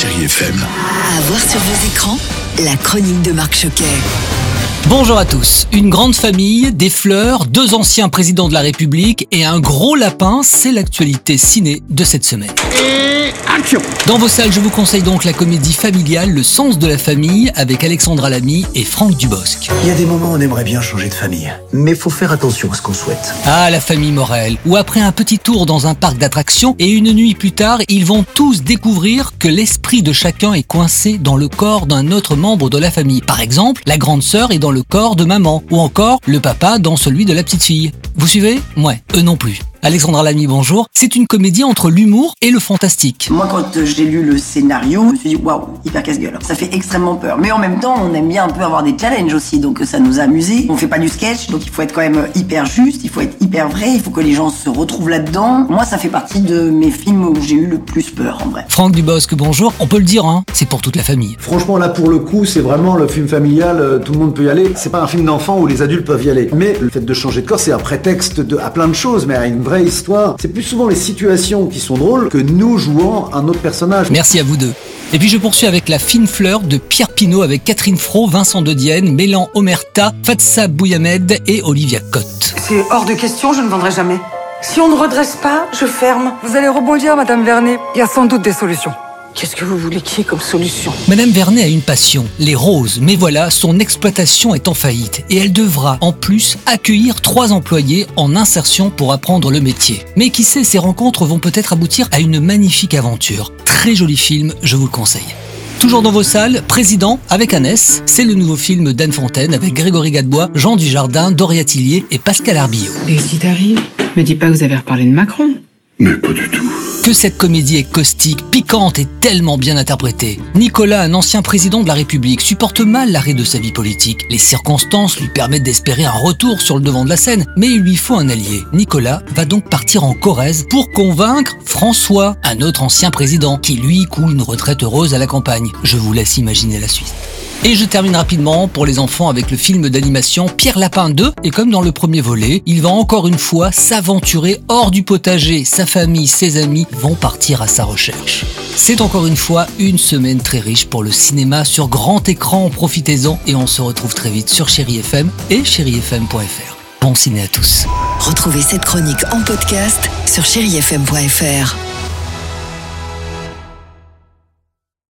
Chérie FM. À voir sur vos écrans, la chronique de Marc Choquet. Bonjour à tous. Une grande famille, des fleurs, deux anciens présidents de la République et un gros lapin, c'est l'actualité ciné de cette semaine. Dans vos salles, je vous conseille donc la comédie familiale Le sens de la famille avec Alexandra Lamy et Franck Dubosc. Il y a des moments où on aimerait bien changer de famille. Mais faut faire attention à ce qu'on souhaite. Ah, la famille Morel, où après un petit tour dans un parc d'attractions et une nuit plus tard, ils vont tous découvrir que l'esprit de chacun est coincé dans le corps d'un autre membre de la famille. Par exemple, la grande sœur est dans le corps de maman, ou encore le papa dans celui de la petite fille. Vous suivez? Ouais, eux non plus. Alexandra Lamy, bonjour. C'est une comédie entre l'humour et le fantastique. Moi, quand euh, j'ai lu le scénario, je me suis dit waouh, hyper casse-gueule. Ça fait extrêmement peur. Mais en même temps, on aime bien un peu avoir des challenges aussi, donc ça nous a amusés. On fait pas du sketch, donc il faut être quand même euh, hyper juste, il faut être hyper vrai, il faut que les gens se retrouvent là-dedans. Moi, ça fait partie de mes films où j'ai eu le plus peur, en vrai. Franck Dubosc, bonjour. On peut le dire, hein, c'est pour toute la famille. Franchement, là, pour le coup, c'est vraiment le film familial, euh, tout le monde peut y aller. C'est pas un film d'enfant où les adultes peuvent y aller. Mais le fait de changer de corps, c'est un prétexte de, à plein de choses, mais à une vraie histoire. C'est plus souvent les situations qui sont drôles que nous jouant un autre personnage. Merci à vous deux. Et puis je poursuis avec La fine fleur de Pierre Pinault avec Catherine Fro, Vincent De Dienne, Mélan Omerta, Fatsa Bouyamed et Olivia Cotte. C'est hors de question, je ne vendrai jamais. Si on ne redresse pas, je ferme. Vous allez rebondir, Madame Vernet. Il y a sans doute des solutions. Qu'est-ce que vous voulez qu'il y ait comme solution? Madame Vernet a une passion, les roses, mais voilà, son exploitation est en faillite et elle devra en plus accueillir trois employés en insertion pour apprendre le métier. Mais qui sait, ces rencontres vont peut-être aboutir à une magnifique aventure. Très joli film, je vous le conseille. Toujours dans vos salles, Président avec un S, c'est le nouveau film d'Anne Fontaine avec Grégory Gadebois, Jean Dujardin, Doria Tillier et Pascal Arbillot. Et si t'arrives, me dis pas que vous avez reparlé de Macron. Que cette comédie est caustique, piquante et tellement bien interprétée. Nicolas, un ancien président de la République, supporte mal l'arrêt de sa vie politique. Les circonstances lui permettent d'espérer un retour sur le devant de la scène, mais il lui faut un allié. Nicolas va donc partir en Corrèze pour convaincre François, un autre ancien président, qui lui coule une retraite heureuse à la campagne. Je vous laisse imaginer la suite. Et je termine rapidement pour les enfants avec le film d'animation Pierre Lapin 2. Et comme dans le premier volet, il va encore une fois s'aventurer hors du potager. Sa famille, ses amis vont partir à sa recherche. C'est encore une fois une semaine très riche pour le cinéma sur grand écran. Profitez-en et on se retrouve très vite sur Chéri FM et chérifm.fr. Bon ciné à tous. Retrouvez cette chronique en podcast sur chérifm.fr.